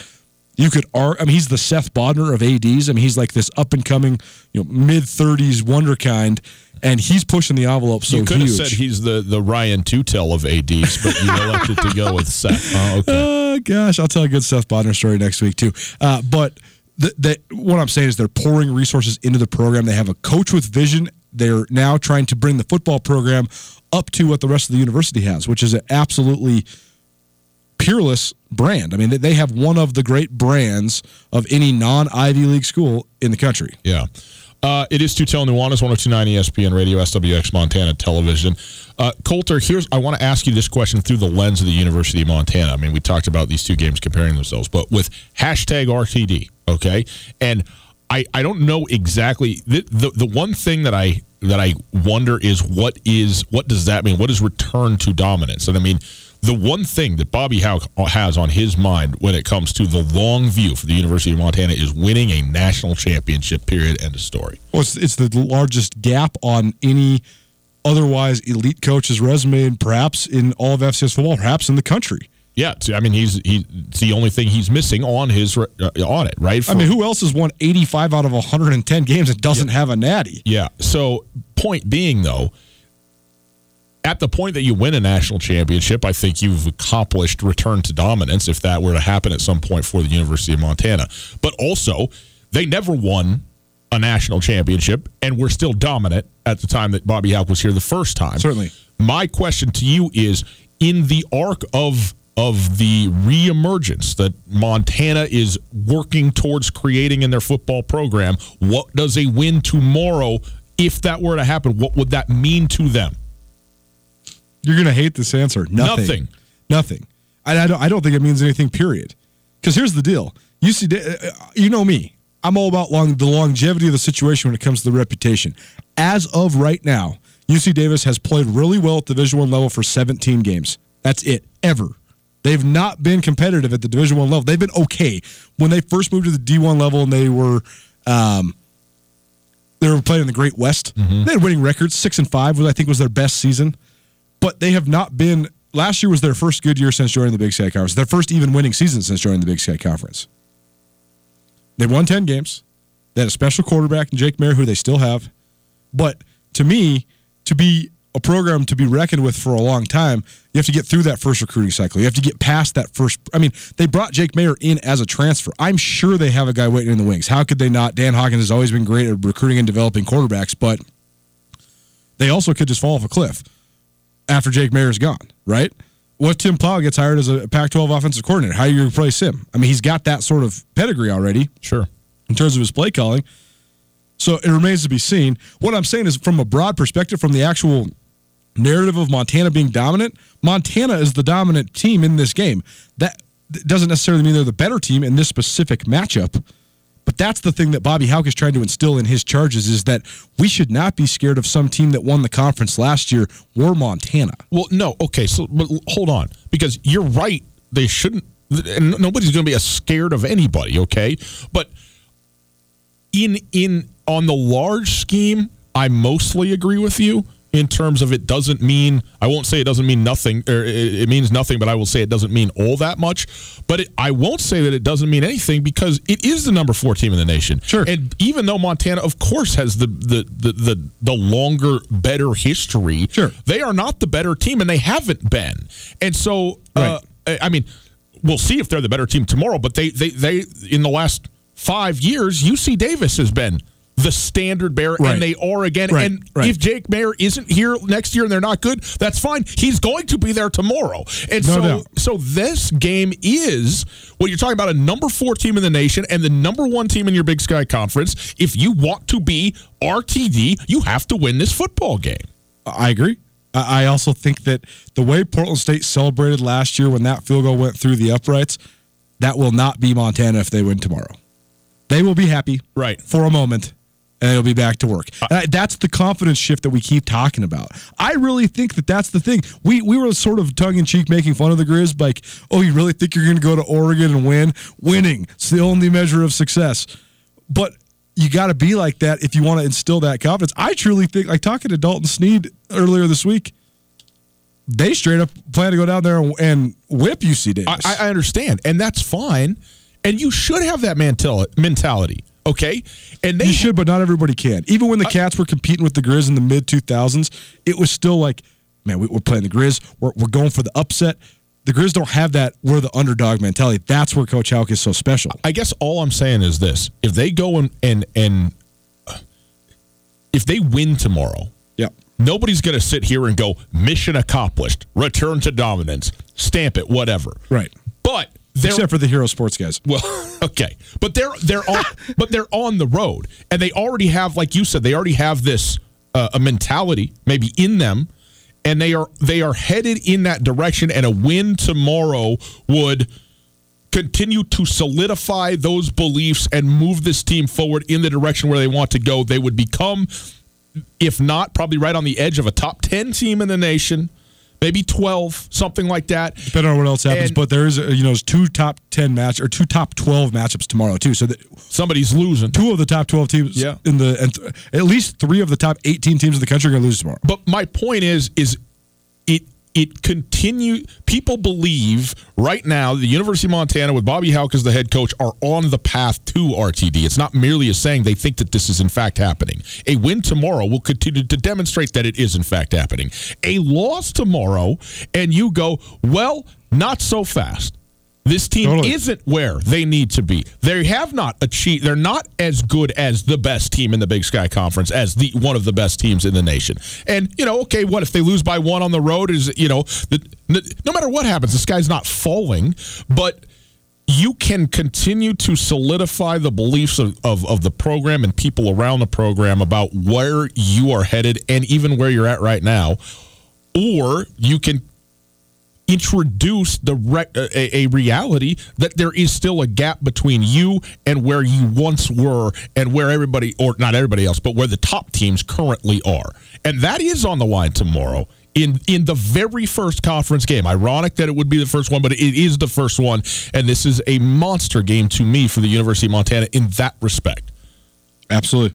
you could argue, I mean, he's the Seth Bodner of ADs. I mean, he's like this up and coming, you know, mid 30s wunderkind, and he's pushing the envelope so You could huge. have said he's the, the Ryan Tutel of ADs, but you elected to go with Seth. [LAUGHS] Oh, okay. Uh, gosh, I'll tell a good Seth Bodner story next week, too. Uh, but the, the, what I'm saying is they're pouring resources into the program. They have a coach with vision. They're now trying to bring the football program up to what the rest of the university has, which is an absolutely – peerless brand. I mean, they have one of the great brands of any non Ivy League school in the country. Yeah. Uh, it is Tutel Nuanez, 1029 ESPN Radio, SWX Montana Television. Uh, Colter, here's I want to ask you this question through the lens of the University of Montana. I mean, we talked about these two games comparing themselves, but with hashtag RTD, okay? And I, I don't know exactly the, the the one thing that I that I wonder is what is what does that mean? What is return to dominance? And I mean, the one thing that Bobby Hauck has on his mind when it comes to the long view for the University of Montana is winning a national championship. Period. End of story. Well, it's, it's the largest gap on any otherwise elite coach's resume, and perhaps in all of FCS football, perhaps in the country. Yeah, I mean he's he, it's the only thing he's missing on his uh, on it, right? For, I mean, who else has won 85 out of 110 games and doesn't yeah. have a natty? Yeah. So, point being though, at the point that you win a national championship, I think you've accomplished return to dominance if that were to happen at some point for the University of Montana. But also, they never won a national championship and were still dominant at the time that Bobby Hauck was here the first time. Certainly. My question to you is in the arc of of the reemergence that Montana is working towards creating in their football program, what does a win tomorrow if that were to happen, what would that mean to them? You're going to hate this answer. Nothing. Nothing. Nothing. I, I, don't, I don't think it means anything, period. Because here's the deal. You see, uh, you know me. I'm all about long, the longevity of the situation when it comes to the reputation. As of right now, UC Davis has played really well at the Division One level for 17 games. That's it, ever. They've not been competitive at the Division One level. They've been okay when they first moved to the D1 level and they were um, they were playing in the Great West. Mm-hmm. They had winning records, six and five, which I think was their best season but they have not been. Last year was their first good year since joining the Big Sky Conference. Their first even winning season since joining the Big Sky Conference. They won ten games. They had a special quarterback, in Jake Maier, who they still have. But to me, to be a program to be reckoned with for a long time, you have to get through that first recruiting cycle. You have to get past that first. I mean, they brought Jake Maier in as a transfer. I'm sure they have a guy waiting in the wings. How could they not? Dan Hawkins has always been great at recruiting and developing quarterbacks, but they also could just fall off a cliff after Jake Maier's gone, right? What Tim Plough gets hired as a Pac-12 offensive coordinator? How do you replace him? I mean, he's got that sort of pedigree already. Sure. In terms of his play calling. So it remains to be seen. What I'm saying is, from a broad perspective, from the actual narrative of Montana being dominant, Montana is the dominant team in this game. That doesn't necessarily mean they're the better team in this specific matchup. But that's the thing that Bobby Hauck is trying to instill in his charges is that we should not be scared of some team that won the conference last year or Montana. Well, no, okay, so but hold on because you're right. They shouldn't, and nobody's going to be scared of anybody. Okay, but in in on the large scheme, I mostly agree with you in terms of it doesn't mean I won't say it doesn't mean nothing or it, means nothing, but I will say it doesn't mean all that much. But it, I won't say that it doesn't mean anything because it is the number four team in the nation. Sure. And even though Montana, of course, has the the the the, the longer, better history, sure, they are not the better team, and they haven't been. And so, uh. I mean, we'll see if they're the better team tomorrow. But they they they in the last five years, UC Davis has been the standard bearer, right. and they are again. Right. And right. if Jake Maier isn't here next year and they're not good, that's fine. He's going to be there tomorrow. And no so, doubt. so this game is what you're talking about a number four team in the nation and the number one team in your Big Sky Conference. If you want to be RTD, you have to win this football game. I agree. I also think that the way Portland State celebrated last year when that field goal went through the uprights, that will not be Montana if they win tomorrow. They will be happy, right, for a moment, and it'll be back to work. Uh, that's the confidence shift that we keep talking about. I really think that that's the thing. We we were sort of tongue in cheek making fun of the Grizz, like, oh, you really think you're going to go to Oregon and win? Winning, it's the only measure of success. But you got to be like that if you want to instill that confidence. I truly think, like talking to Dalton Sneed earlier this week, they straight up plan to go down there and, and whip UC Davis. I, I understand, and that's fine. And you should have that mentality. Okay, and they you should, but not everybody can. Even when the Cats were competing with the Grizz in the mid 2000s, it was still like, man, we, are playing the Grizz. We're, we're going for the upset. The Grizz don't have that. We're the underdog mentality. That's where Coach Hauck is so special. I guess all I'm saying is this: if they go and and and if they win tomorrow, yeah, nobody's going to sit here and go mission accomplished, return to dominance, stamp it, whatever. Right. But except for the Hero Sports guys. Well, [LAUGHS] okay, but they're they're on [LAUGHS] but they're on the road, and they already have, like you said, they already have this uh, a mentality maybe in them, and they are they are headed in that direction. And a win tomorrow would continue to solidify those beliefs and move this team forward in the direction where they want to go. They would become, if not, probably right on the edge of a top ten team in the nation maybe 12, something like that. Depending on what else happens. And, but there is, a, you know, two top 10 match or two top 12 matchups tomorrow, too. So that somebody's losing. Two of the top 12 teams yeah. in the, and th- at least three of the top 18 teams in the country are going to lose tomorrow. But my point is, is it continue people believe right now the University of Montana with Bobby Hauck as the head coach are on the path to RTD. It's not merely a saying they think that this is in fact happening. A win tomorrow will continue to demonstrate that it is in fact happening. A loss tomorrow and you go, "Well, not so fast." This team totally. isn't where they need to be. They have not achieved. They're not as good as the best team in the Big Sky Conference, as the one of the best teams in the nation. And you know, okay, what if they lose by one on the road? Is you know, the, no matter what happens, the sky's not falling. But you can continue to solidify the beliefs of, of, of, the program and people around the program about where you are headed and even where you're at right now. Or you can introduce the re- uh, a, a, reality that there is still a gap between you and where you once were and where everybody or not everybody else but where the top teams currently are. And that is on the line tomorrow in in the very first conference game. Ironic that it would be the first one but it is the first one. And this is a monster game to me for the University of Montana in that respect. Absolutely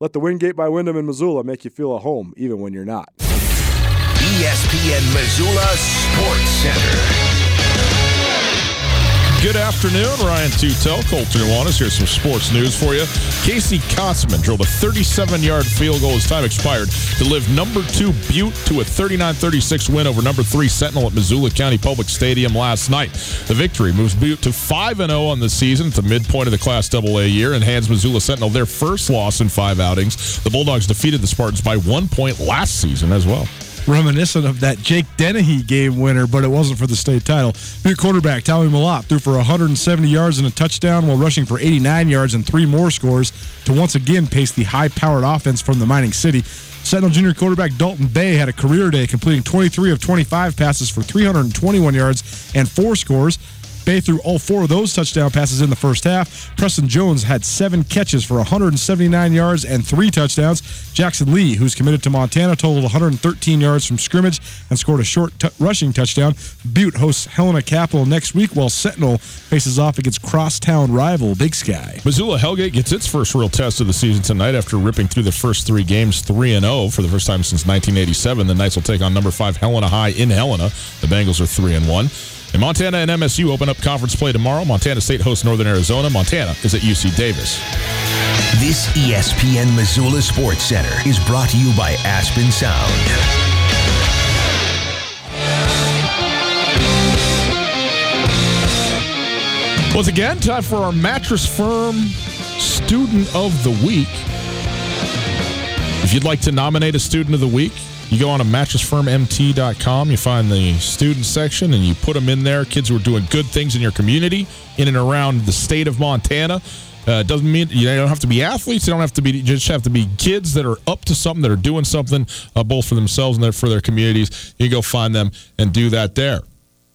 Let the Wingate by Wyndham in Missoula make you feel at home, even when you're not. ESPN Missoula Sports Center. Good afternoon, Ryan Tutel, Colter Nuanez. Here's some sports news for you. Casey Kotzeman drilled a 37-yard field goal as time expired to live number two Butte to a 39-36 win over number three Sentinel at Missoula County Public Stadium last night. The victory moves Butte to 5-0 on the season at the midpoint of the Class AA year and hands Missoula Sentinel their first loss in five outings. The Bulldogs defeated the Spartans by one point last season as well reminiscent of that Jake Dennehy game winner, but it wasn't for the state title. New quarterback Tommy Mellott threw for 170 yards and a touchdown while rushing for 89 yards and three more scores to once again pace the high-powered offense from the Mining City. Sentinel junior quarterback Dalton Bay had a career day, completing 23 of 25 passes for 321 yards and four scores. Bay threw all four of those touchdown passes in the first half. Preston Jones had seven catches for 179 yards and three touchdowns. Jackson Lee, who's committed to Montana, totaled 113 yards from scrimmage and scored a short t- rushing touchdown. Butte hosts Helena Capital next week, while Sentinel faces off against crosstown rival Big Sky. Missoula Hellgate gets its first real test of the season tonight after ripping through the first three games 3 and 0 for the first time since 1987. The Knights will take on number 5 Helena High in Helena. The Bengals are 3 and 1. And Montana and MSU open up conference play tomorrow. Montana State hosts Northern Arizona. Montana is at UC Davis. This ESPN Missoula Sports Center is brought to you by Aspen Sound. Once again, time for our Mattress Firm Student of the Week. If you'd like to nominate a Student of the Week, you go on to mattressfirmmt.com, you find the student section, and you put them in there. Kids who are doing good things in your community, in and around the state of Montana. Uh, doesn't mean you don't have to be athletes. You don't have to be. You just have to be kids that are up to something, that are doing something, uh, both for themselves and for their communities. You go find them and do that there.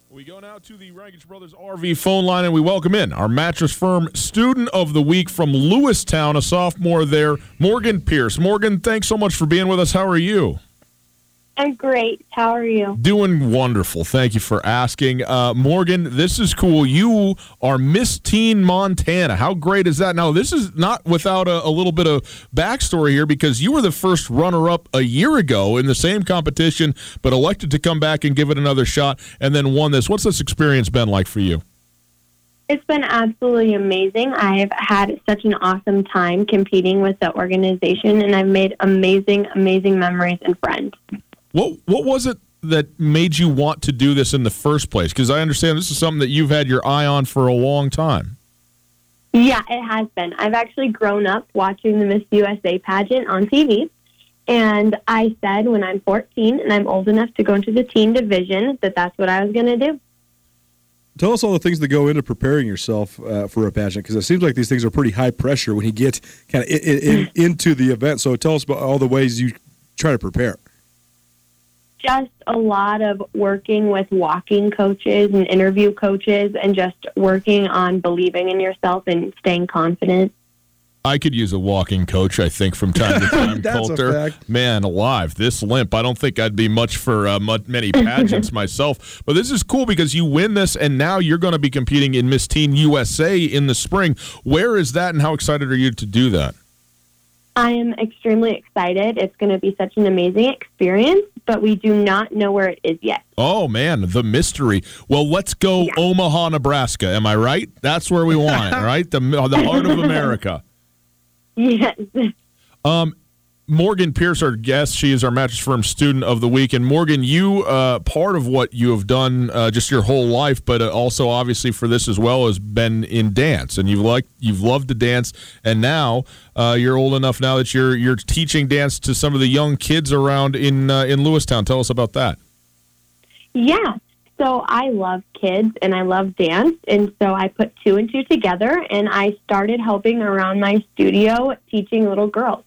We go now to the Rangitsch Brothers RV phone line, and we welcome in our mattress firm student of the week from Lewistown, a sophomore there, Morgan Pierce. Morgan, thanks so much for being with us. How are you? I'm great. How are you? Doing wonderful. Thank you for asking. Uh, Morgan, this is cool. You are Miss Teen Montana. How great is that? Now, this is not without a, a little bit of backstory here because you were the first runner up a year ago in the same competition, but elected to come back and give it another shot and then won this. What's this experience been like for you? It's been absolutely amazing. I've had such an awesome time competing with the organization, and I've made amazing, amazing memories and friends. What what was it that made you want to do this in the first place? Because I understand this is something that you've had your eye on for a long time. Yeah, it has been. I've actually grown up watching the Miss USA pageant on TV. And I said when I'm 14 and I'm old enough to go into the teen division that that's what I was going to do. Tell us all the things that go into preparing yourself uh, for a pageant because it seems like these things are pretty high pressure when you get kind of in, in, [LAUGHS] into the event. So tell us about all the ways you try to prepare just a lot of working with walking coaches and interview coaches and just working on believing in yourself and staying confident. I could use a walking coach, I think, from time to [LAUGHS] time, Colter. Man, alive. This limp, I don't think I'd be much for uh, many pageants [LAUGHS] myself. But this is cool because you win this, and now you're going to be competing in Miss Teen USA in the spring. Where is that, and how excited are you to do that? I am extremely excited. It's going to be such an amazing experience, but we do not know where it is yet. Oh, man, the mystery. Well, let's go yeah. Omaha, Nebraska. Am I right? That's where we want it, [LAUGHS] right? The, the heart of America. Yes. Um, Morgan Pierce, our guest, she is our mattress firm student of the week. And Morgan, you uh, part of what you have done uh, just your whole life, but uh, also obviously for this as well, has been in dance, and you've liked you've loved to dance, and now uh, you're old enough now that you're you're teaching dance to some of the young kids around in uh, in Lewistown. Tell us about that. Yeah. So I love kids and I love dance. And so I put two and two together and I started helping around my studio teaching little girls.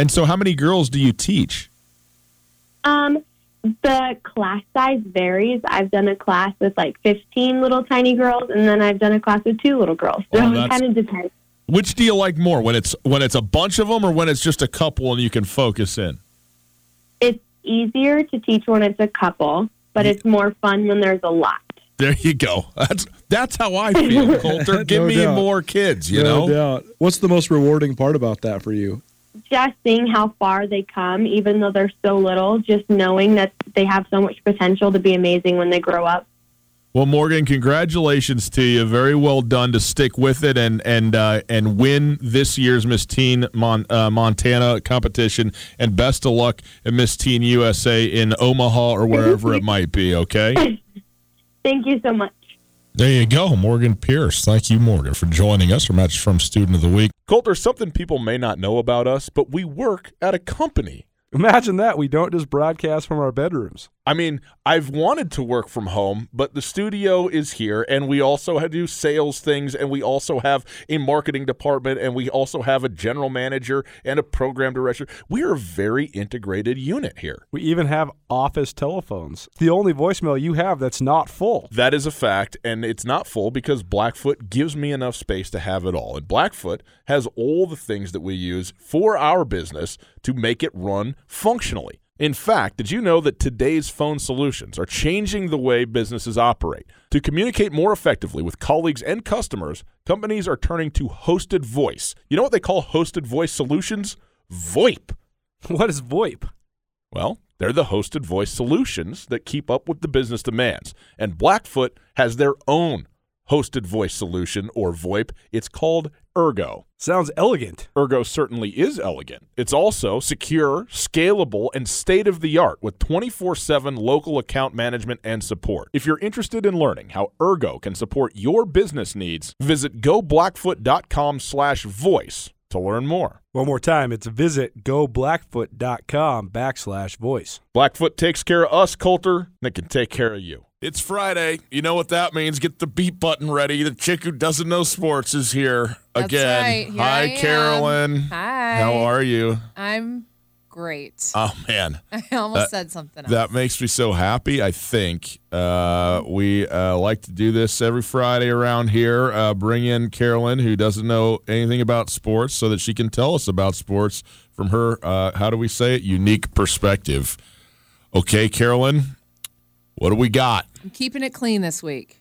And so, how many girls do you teach? Um, the class size varies. I've done a class with like 15 little tiny girls, and then I've done a class with two little girls. So well, it kind of depends. Which do you like more? When it's when it's a bunch of them, or when it's just a couple and you can focus in? It's easier to teach when it's a couple, but it's more fun when there's a lot. There you go. That's that's how I feel, [LAUGHS] Colter. Give no me doubt. more kids. You no know. Doubt. What's the most rewarding part about that for you? Just seeing how far they come, even though they're so little, just knowing that they have so much potential to be amazing when they grow up. Well, Morgan, congratulations to you. Very well done to stick with it and and uh, and win this year's Miss Teen Mon- uh, Montana competition. And best of luck at Miss Teen USA in Omaha or wherever it might be. Okay. [LAUGHS] Thank you so much. There you go, Morgan Pierce. Thank you, Morgan, for joining us for Mattress Firm Student of the Week. Colter, something people may not know about us, but we work at a company. Imagine that. We don't just broadcast from our bedrooms. I mean, I've wanted to work from home, but the studio is here, and we also have to do sales things, and we also have a marketing department, and we also have a general manager and a program director. We are a very integrated unit here. We even have office telephones. The only voicemail you have that's not full. That is a fact, and it's not full because Blackfoot gives me enough space to have it all. And Blackfoot has all the things that we use for our business to make it run functionally. In fact, did you know that today's phone solutions are changing the way businesses operate? To communicate more effectively with colleagues and customers, companies are turning to hosted voice. You know what they call hosted voice solutions? VoIP. [LAUGHS] What is VoIP? Well, they're the hosted voice solutions that keep up with the business demands. And Blackfoot has their own hosted voice solution or VoIP. It's called Ergo. Sounds elegant. Ergo certainly is elegant. It's also secure, scalable, and state of the art with 24 7 local account management and support. If you're interested in learning how Ergo can support your business needs, visit goblackfoot.com slash voice to learn more. One more time, it's visit goblackfoot.com backslash voice. Blackfoot takes care of us, Colter, and it can take care of you. It's Friday. You know what that means. Get the beat button ready. The chick who doesn't know sports is here That's again. right. Here Hi, I am. Carolyn. Hi. How are you? I'm great. Oh man, [LAUGHS] I almost That- said something else. that makes me so happy. I think uh, we uh, like to do this every Friday around here. Uh, bring in Carolyn, who doesn't know anything about sports, so that she can tell us about sports from her. Uh, how do we say it? Unique perspective. Okay, Carolyn, what do we got? I'm keeping it clean this week.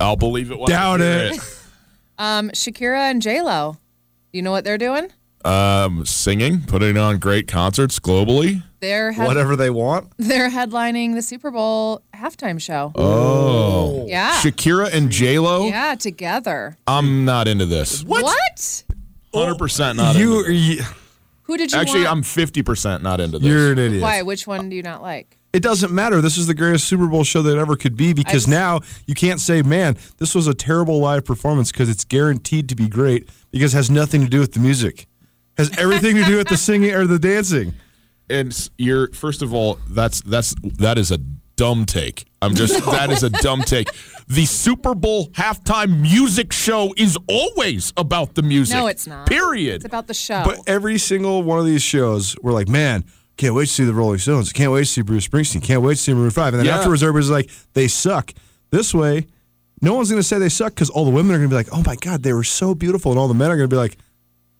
I'll believe it. When Doubt I hear it. [LAUGHS] [LAUGHS] Um, Shakira and J Lo. Do you know what they're doing? um, singing, putting on great concerts globally. They're head- Whatever they want. [LAUGHS] they're headlining the Super Bowl halftime show. Oh, Yeah. Shakira and J Lo. Yeah, together. I'm not into this. What? Hundred percent not. You, into this. you, Who did you Actually, want? I'm fifty percent not into this. you're an idiot. Why? Which one do you not like? It doesn't matter. This is the greatest Super Bowl show that ever could be because I- now you can't say, man, this was a terrible live performance because it's guaranteed to be great because it has nothing to do with the music. Has everything to do with the singing or the dancing. and you're first of all, that's that's that is a dumb take. I'm just [LAUGHS] that is a dumb take. The Super Bowl halftime music show is always about the music. No, it's not. Period. It's about the show. But every single one of these shows, we're like, man, can't wait to see the Rolling Stones. Can't wait to see Bruce Springsteen. Can't wait to see Maroon 5. And then Yeah. afterwards, everybody's like, they suck. This way, no one's going to say they suck because all the women are going to be like, oh my God, they were so beautiful. And all the men are going to be like,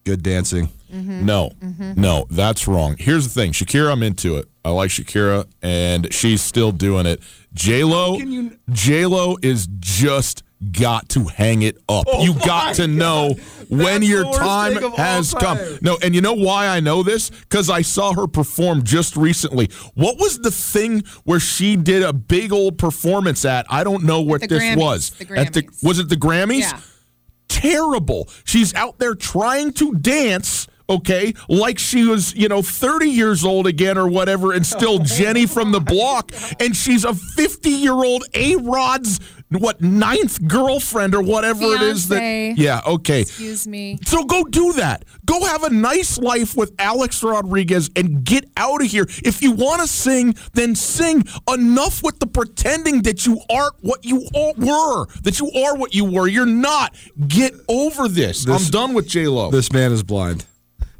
good dancing. Mm-hmm. No, mm-hmm. no, that's wrong. Here's the thing, Shakira, I'm into it. I like Shakira, and she's still doing it. J Lo, J Lo is just got to hang it up. Oh you got to know when your the worst time thing of all has come. No, and you know why I know this? Because I saw her perform just recently. What was the thing where she did a big old performance at? I don't know what the this Grammys. was. The At the Grammys. was it the Grammys? Yeah. terrible. She's out there trying to dance, okay, like she was, you know, 30 years old again or whatever, and still [LAUGHS] Jenny from the block. And she's a 50 year old A Rod's, what, ninth girlfriend or whatever it is that. Yeah, okay. Excuse me. So go do that. Go have a nice life with Alex Rodriguez and get out of here. If you want to sing, then sing. Enough with the pretending that you aren't what you all were, that you are what you were. You're not. Get over this. I'm done with J Lo. This man is blind.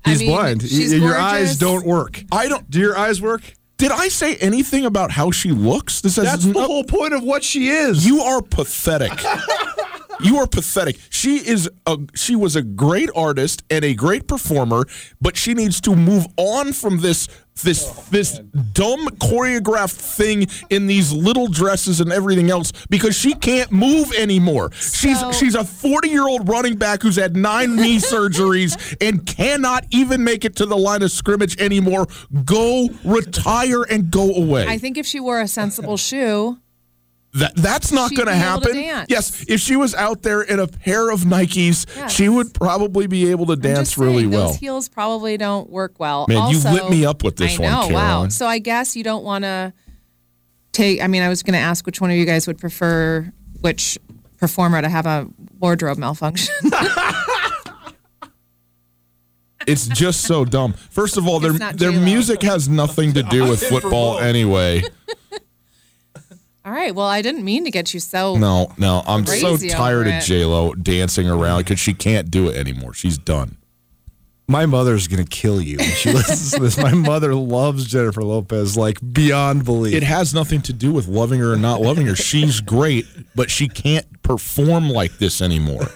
I He's mean, blind. she's your gorgeous. eyes don't work. I don't. Do your eyes work? Did I say anything about how she looks? This That's the no- whole point of what she is. You are pathetic. [LAUGHS] You are pathetic. She is a she was a great artist and a great performer, but she needs to move on from this this oh, this dumb choreographed thing in these little dresses and everything else because she can't move anymore. she's she's a 40-year-old running back who's had 9 knee [LAUGHS] surgeries and cannot even make it to the line of scrimmage anymore. Go retire and go away. I think if she wore a sensible shoe, That that's not going to be able to happen. Yes, if she was out there in a pair of Nikes, Yes. she would probably be able to I'm dance just really saying, well. Those heels probably don't work well. Man, you also, lit me up with this I one, know, Wow. So I guess you don't want to take. I mean, I was going to ask which one of you guys would prefer which performer to have a wardrobe malfunction. [LAUGHS] It's just so dumb. First of all, their It's not their J-Lo. music has nothing to do with I'm [LAUGHS] in for football anyway. [LAUGHS] All right. Well, I didn't mean to get you so. No, no, I'm so Crazy tired over of it. J Lo dancing around because she can't do it anymore. She's done. My mother's gonna kill you when she [LAUGHS] listens to this. My mother loves Jennifer Lopez like beyond belief. It has nothing to do with loving her or not loving her. She's great, but she can't perform like this anymore.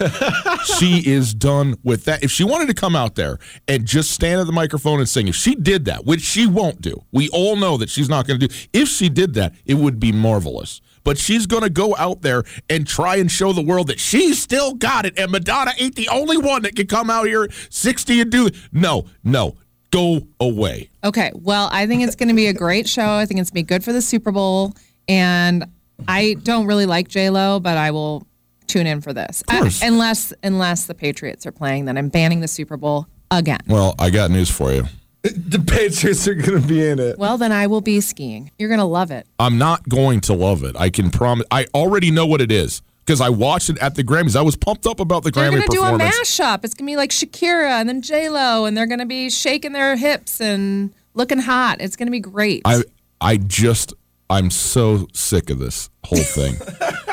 she is done with that. If she wanted to come out there and just stand at the microphone and sing, if she did that, which she won't do, we all know that she's not going to do. If she did that, it would be marvelous. But she's going to go out there and try and show the world that she's still got it, and Madonna ain't the only one that can come out here 60 and do. No, no, go away. Okay. Well, I think it's going to be a great show. I think it's going to be good for the Super Bowl. And I don't really like J Lo, but I will tune in for this. I- course. Uh, unless unless the Patriots are playing, then I'm banning the Super Bowl again. Well, I got news for you. The Patriots are gonna be in it. Well, then I will be skiing. You're going to love it. I'm not going to love it. I can promise. I already know what it is because I watched it at the Grammys. I was pumped up about the Grammy. They're Grammy going to do a mashup. It's going to be like Shakira and then J Lo, and they're going to be shaking their hips and looking hot. It's going to be great. I I just I'm so sick of this whole thing. [LAUGHS]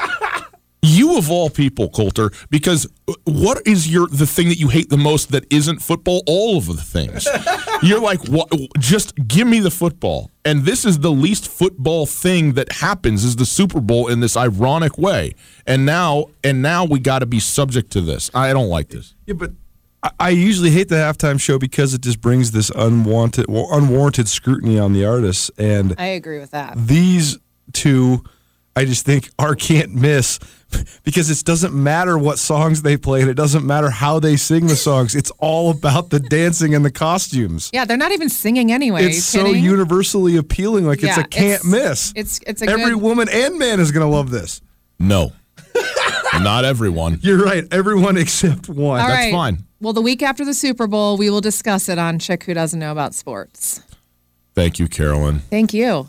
you of all people, Colter, because uh, what is your the thing that you hate the most that isn't football? All of the things. [LAUGHS] You're like, what? Just give me the football. And this is the least football thing that happens is the Super Bowl in this ironic way. And now and now we got to be subject to this. I don't like this. Yeah, but I- I usually hate the halftime show because it just brings this unwanted, well, unwarranted scrutiny on the artists. And I agree with that. these two, I just think are can't miss [LAUGHS] because it doesn't matter what songs they play and it doesn't matter how they sing the songs. It's all about the dancing and the costumes. Yeah, they're not even singing anyway. It's so kidding? universally appealing. Like it's a can't it's- miss. It's it's a Every good, woman and man is going to love this. No. Not everyone. [LAUGHS] You're right. Everyone except one. All That's right. fine. Well, the week after the Super Bowl, we will discuss it on Chick Who Doesn't Know About Sports. Thank you, Carolyn. Thank you.